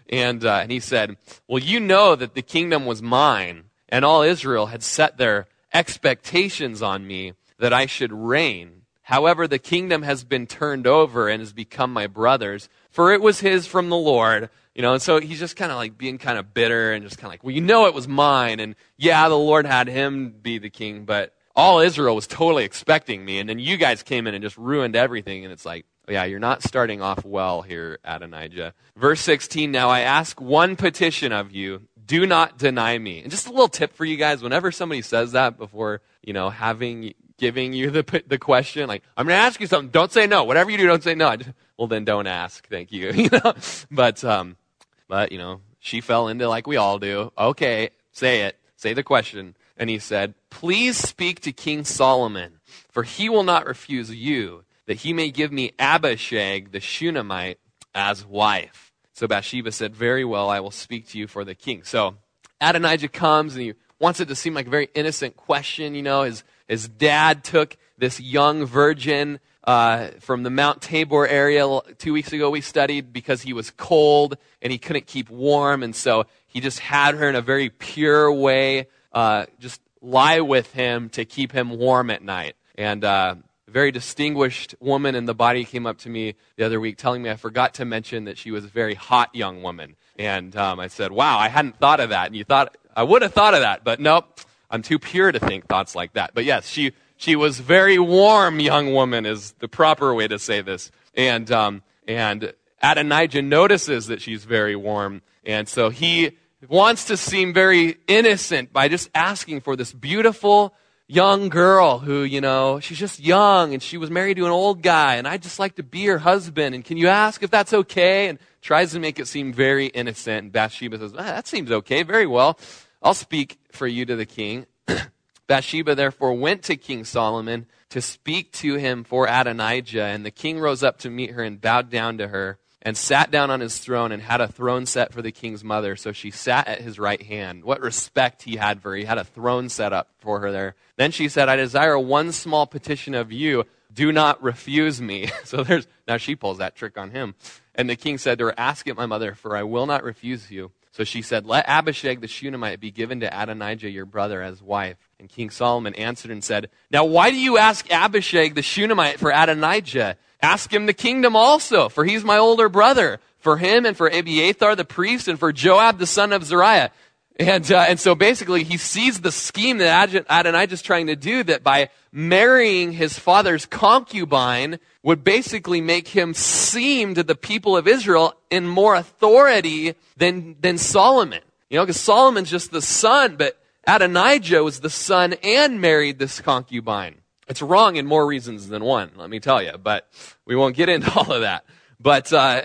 and, uh, and he said, Well, you know that the kingdom was mine, and all Israel had set their expectations on me that I should reign. However, the kingdom has been turned over and has become my brother's, for it was his from the Lord. You know, and so he's just kind of like being kind of bitter and just kind of like, well, you know, it was mine. And yeah, the Lord had him be the king, but all Israel was totally expecting me, and then you guys came in and just ruined everything. And it's like, yeah, you're not starting off well here, Adonijah. Verse 16 Now I ask one petition of you do not deny me. And just a little tip for you guys whenever somebody says that before, you know, having giving you the the question like i'm going to ask you something. Don't say no. Whatever you do don't say no. Well then don't ask. Thank you. You know? But um but you know she fell into like we all do. Okay say it. Say the question. And he said, Please speak to King Solomon, for he will not refuse you, that he may give me Abishag the Shunammite as wife. So Bathsheba said, Very well, I will speak to you for the king. So Adonijah comes and he wants it to seem like a very innocent question. You know, his, his dad took this young virgin uh, from the Mount Tabor area two weeks ago we studied because he was cold and he couldn't keep warm. And so he just had her in a very pure way uh, just lie with him to keep him warm at night. And uh, a very distinguished woman in the body came up to me the other week telling me I forgot to mention that she was a very hot young woman. And um, I said, wow, I hadn't thought of that. And you thought, I would have thought of that, but nope, I'm too pure to think thoughts like that. But yes, she, she was very warm young woman is the proper way to say this. And, um, and Adonijah notices that she's very warm. And so he wants to seem very innocent by just asking for this beautiful young girl who, you know, she's just young and she was married to an old guy and I'd just like to be her husband. And can you ask if that's okay? And tries to make it seem very innocent. And Bathsheba says, ah, that seems okay. Very well. I'll speak for you to the king. Bathsheba therefore went to King Solomon to speak to him for Adonijah. And the king rose up to meet her and bowed down to her and sat down on his throne and had a throne set for the king's mother. So she sat at his right hand. What respect he had for her. He had a throne set up for her there. Then she said, I desire one small petition of you. Do not refuse me. So there's, now she pulls that trick on him. And the king said to her, Ask it, my mother, for I will not refuse you. So she said, Let Abishag the Shunammite be given to Adonijah your brother as wife. And King Solomon answered and said, Now why do you ask Abishag the Shunammite for Adonijah? Ask him the kingdom also, for he's my older brother. For him and for Abiathar the priest and for Joab the son of Zeruiah. And, uh, and so basically he sees the scheme that Adonijah is trying to do that by marrying his father's concubine would basically make him seem to the people of Israel in more authority than, than Solomon. You know, because Solomon's just the son, but Adonijah was the son and married this concubine. It's wrong in more reasons than one, let me tell you, but we won't get into all of that. But uh,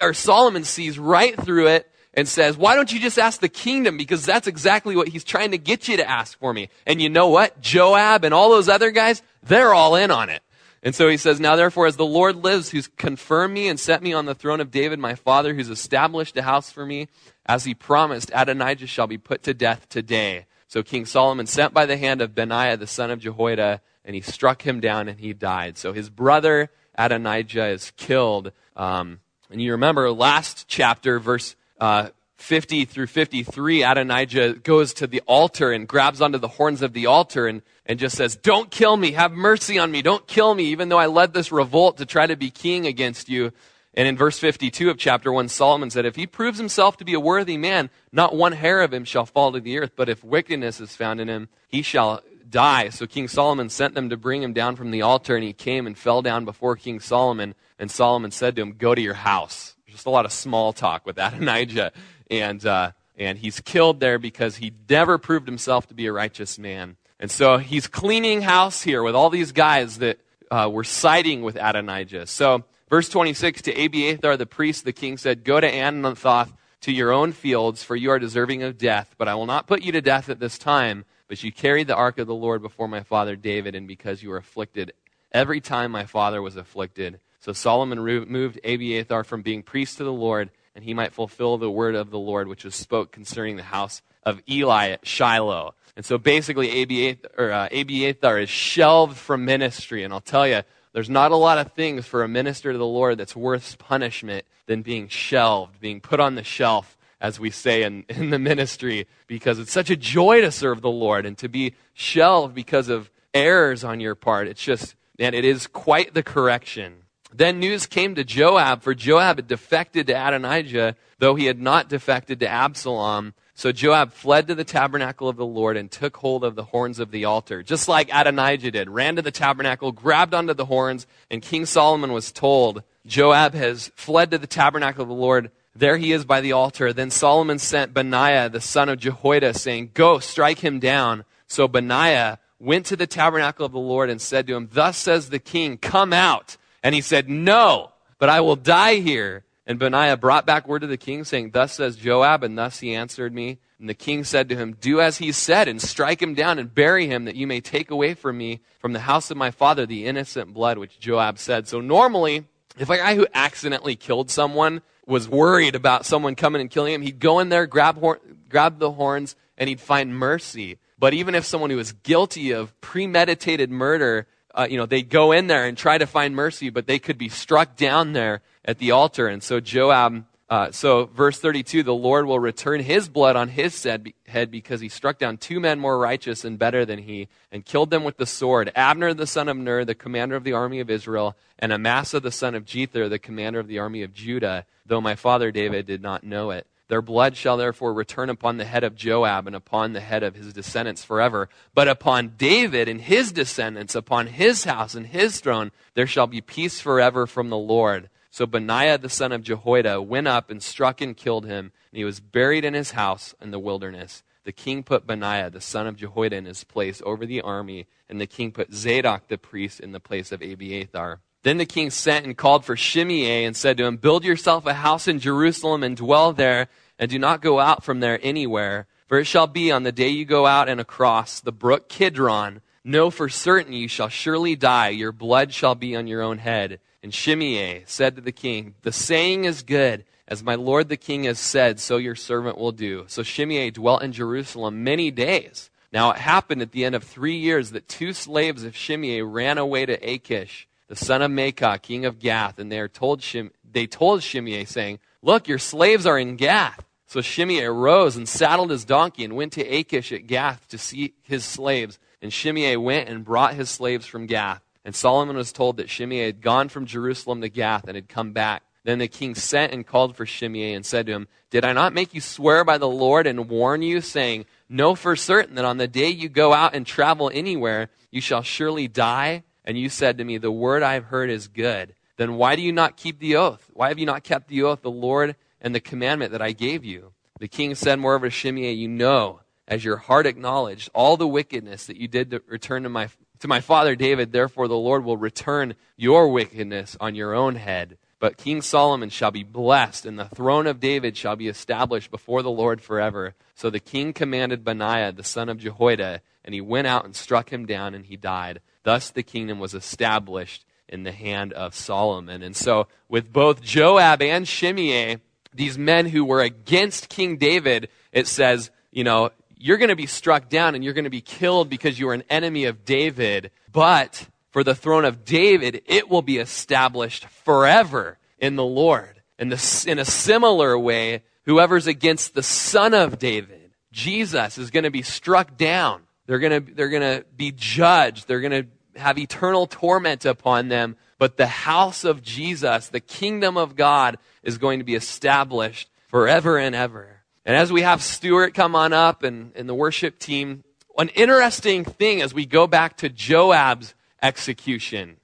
or Solomon sees right through it and says, Why don't you just ask the kingdom? Because that's exactly what he's trying to get you to ask for me. And you know what? Joab and all those other guys, they're all in on it. And so he says, Now therefore, as the Lord lives, who's confirmed me and set me on the throne of David, my father, who's established a house for me, as he promised, Adonijah shall be put to death today. So King Solomon sent by the hand of Benaiah, the son of Jehoiada, and he struck him down and he died. So his brother Adonijah is killed. Um, and you remember last chapter, verse uh, 50 through 53, Adonijah goes to the altar and grabs onto the horns of the altar and, and just says, Don't kill me. Have mercy on me. Don't kill me, even though I led this revolt to try to be king against you. And in verse 52 of chapter 1, Solomon said, If he proves himself to be a worthy man, not one hair of him shall fall to the earth, but if wickedness is found in him, he shall die. So King Solomon sent them to bring him down from the altar, and he came and fell down before King Solomon. And Solomon said to him, Go to your house. Just a lot of small talk with Adonijah. And, uh, and he's killed there because he never proved himself to be a righteous man. And so he's cleaning house here with all these guys that uh, were siding with Adonijah. So, verse 26 to Abiathar the priest, the king said, Go to Anathoth to your own fields, for you are deserving of death. But I will not put you to death at this time. But you carried the ark of the Lord before my father David, and because you were afflicted every time my father was afflicted. So Solomon removed Abiathar from being priest to the Lord, and he might fulfill the word of the Lord, which was spoke concerning the house of Eli at Shiloh. And so basically, Abiathar, or, uh, Abiathar is shelved from ministry. And I'll tell you, there's not a lot of things for a minister to the Lord that's worth punishment than being shelved, being put on the shelf, as we say in, in the ministry, because it's such a joy to serve the Lord and to be shelved because of errors on your part. It's just, and it is quite the correction. Then news came to Joab, for Joab had defected to Adonijah, though he had not defected to Absalom. So Joab fled to the tabernacle of the Lord and took hold of the horns of the altar, just like Adonijah did. Ran to the tabernacle, grabbed onto the horns, and King Solomon was told, Joab has fled to the tabernacle of the Lord. There he is by the altar. Then Solomon sent Benaiah, the son of Jehoiada, saying, Go, strike him down. So Benaiah went to the tabernacle of the Lord and said to him, Thus says the king, Come out. And he said, No, but I will die here. And Benaiah brought back word to the king, saying, Thus says Joab, and thus he answered me. And the king said to him, Do as he said, and strike him down and bury him, that you may take away from me, from the house of my father, the innocent blood which Joab said. So normally, if a guy who accidentally killed someone was worried about someone coming and killing him, he'd go in there, grab, hor- grab the horns, and he'd find mercy. But even if someone who was guilty of premeditated murder, uh, you know, they go in there and try to find mercy, but they could be struck down there at the altar. And so Joab, uh, so verse 32, the Lord will return his blood on his head because he struck down two men more righteous and better than he and killed them with the sword. Abner the son of Ner, the commander of the army of Israel, and Amasa the son of Jether, the commander of the army of Judah, though my father David did not know it. Their blood shall therefore return upon the head of Joab and upon the head of his descendants forever. But upon David and his descendants, upon his house and his throne, there shall be peace forever from the Lord. So Benaiah the son of Jehoiada went up and struck and killed him, and he was buried in his house in the wilderness. The king put Benaiah the son of Jehoiada in his place over the army, and the king put Zadok the priest in the place of Abiathar. Then the king sent and called for Shimei and said to him, Build yourself a house in Jerusalem and dwell there, and do not go out from there anywhere. For it shall be on the day you go out and across the brook Kidron, know for certain you shall surely die, your blood shall be on your own head. And Shimei said to the king, The saying is good. As my lord the king has said, so your servant will do. So Shimei dwelt in Jerusalem many days. Now it happened at the end of three years that two slaves of Shimei ran away to Achish, the son of Maachah, king of Gath, and they, told Shim- they told Shimei, saying, Look, your slaves are in Gath. So Shimei arose and saddled his donkey and went to Achish at Gath to see his slaves. And Shimei went and brought his slaves from Gath. And Solomon was told that Shimei had gone from Jerusalem to Gath and had come back. Then the king sent and called for Shimei and said to him, Did I not make you swear by the Lord and warn you, saying, Know for certain that on the day you go out and travel anywhere, you shall surely die? And you said to me, The word I have heard is good. Then why do you not keep the oath? Why have you not kept the oath, the Lord, and the commandment that I gave you? The king said moreover Shimei, You know, as your heart acknowledged, all the wickedness that you did to return to my to my father David, therefore the Lord will return your wickedness on your own head. But King Solomon shall be blessed, and the throne of David shall be established before the Lord forever. So the king commanded Benaiah, the son of Jehoiada, and he went out and struck him down, and he died. Thus the kingdom was established in the hand of Solomon. And so, with both Joab and Shimei, these men who were against King David, it says, you know, you're going to be struck down and you're going to be killed because you are an enemy of David. But for the throne of David, it will be established forever in the Lord. In, the, in a similar way, whoever's against the son of David, Jesus, is going to be struck down. They're going to, they're going to be judged. They're going to have eternal torment upon them. But the house of Jesus, the kingdom of God, is going to be established forever and ever. And as we have Stuart come on up and, and the worship team, an interesting thing as we go back to Joab's execution.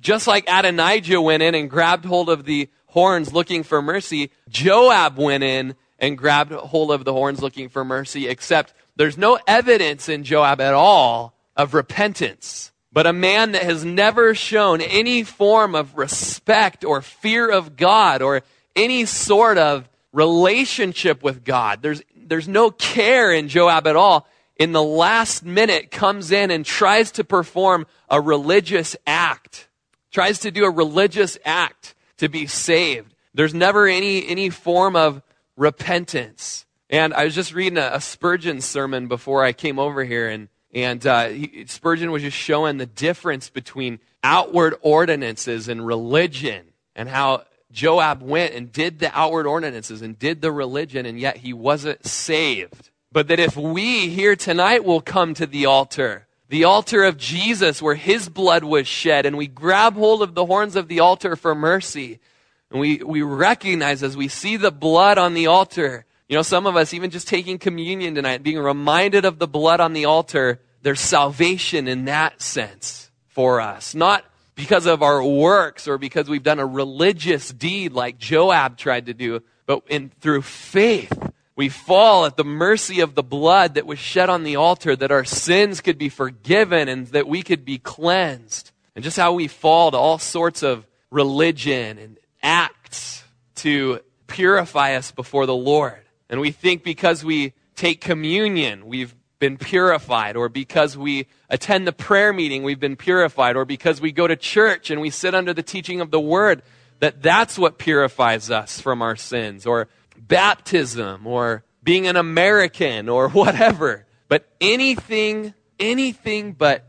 Just like Adonijah went in and grabbed hold of the horns looking for mercy, Joab went in and grabbed hold of the horns looking for mercy, except there's no evidence in Joab at all of repentance. But a man that has never shown any form of respect or fear of God or any sort of relationship with God. There's, there's no care in Joab at all. In the last minute comes in and tries to perform a religious act. Tries to do a religious act to be saved. There's never any, any form of repentance. And I was just reading a, a Spurgeon sermon before I came over here, and, and uh, he, Spurgeon was just showing the difference between outward ordinances and religion, and how Joab went and did the outward ordinances and did the religion, and yet he wasn't saved. But that if we here tonight will come to the altar, the altar of Jesus where his blood was shed, and we grab hold of the horns of the altar for mercy, and we, we recognize as we see the blood on the altar, you know, some of us, even just taking communion tonight, being reminded of the blood on the altar, there's salvation in that sense for us. Not because of our works or because we've done a religious deed like Joab tried to do, but in, through faith. We fall at the mercy of the blood that was shed on the altar that our sins could be forgiven and that we could be cleansed. And just how we fall to all sorts of religion and acts to purify us before the Lord. And we think because we take communion, we've been purified, or because we attend the prayer meeting, we've been purified, or because we go to church and we sit under the teaching of the word, that that's what purifies us from our sins, or baptism, or being an American, or whatever. But anything, anything but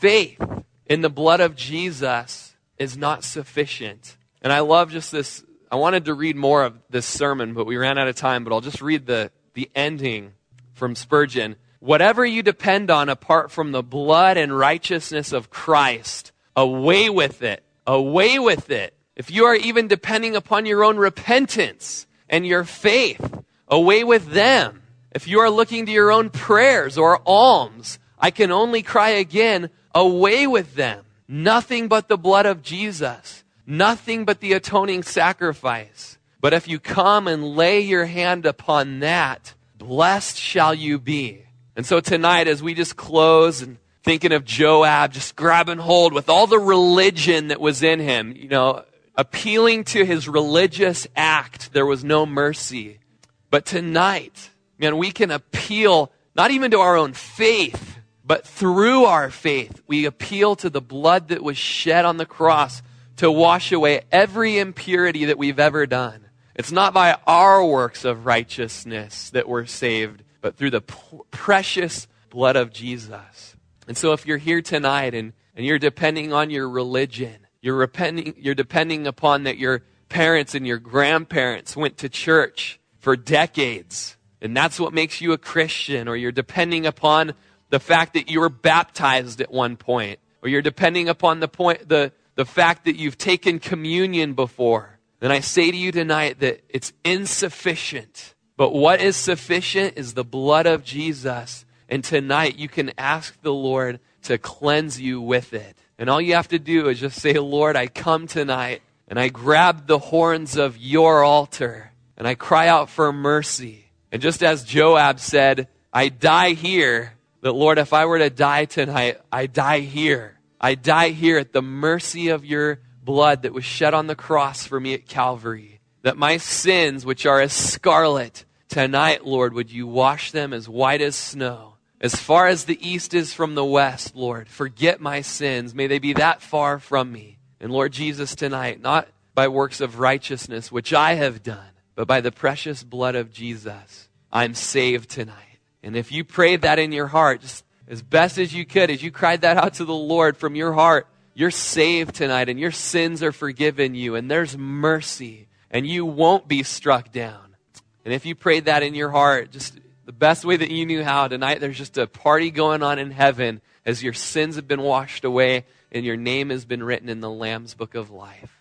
faith in the blood of Jesus is not sufficient. And I love just this I wanted to read more of this sermon, but we ran out of time, but I'll just read the, the ending from Spurgeon. Whatever you depend on apart from the blood and righteousness of Christ, away with it. Away with it. If you are even depending upon your own repentance and your faith, away with them. If you are looking to your own prayers or alms, I can only cry again, away with them. Nothing but the blood of Jesus nothing but the atoning sacrifice. But if you come and lay your hand upon that, blessed shall you be. And so tonight, as we just close and thinking of Joab, just grabbing hold with all the religion that was in him, you know, appealing to his religious act, there was no mercy. But tonight, man, we can appeal not even to our own faith, but through our faith, we appeal to the blood that was shed on the cross to wash away every impurity that we've ever done. It's not by our works of righteousness that we're saved, but through the p- precious blood of Jesus. And so if you're here tonight and, and you're depending on your religion, you're, repenting, you're depending upon that your parents and your grandparents went to church for decades, and that's what makes you a Christian, or you're depending upon the fact that you were baptized at one point, or you're depending upon the point, the, the fact that you've taken communion before, then I say to you tonight that it's insufficient. But what is sufficient is the blood of Jesus. And tonight you can ask the Lord to cleanse you with it. And all you have to do is just say, Lord, I come tonight and I grab the horns of your altar and I cry out for mercy. And just as Joab said, I die here, that Lord, if I were to die tonight, I die here. I die here at the mercy of your blood that was shed on the cross for me at Calvary. That my sins, which are as scarlet, tonight, Lord, would you wash them as white as snow? As far as the east is from the west, Lord, forget my sins. May they be that far from me. And Lord Jesus, tonight, not by works of righteousness, which I have done, but by the precious blood of Jesus, I'm saved tonight. And if you prayed that in your heart, just as best as you could, as you cried that out to the Lord from your heart, you're saved tonight and your sins are forgiven you and there's mercy and you won't be struck down. And if you prayed that in your heart, just the best way that you knew how, tonight there's just a party going on in heaven as your sins have been washed away and your name has been written in the Lamb's book of life.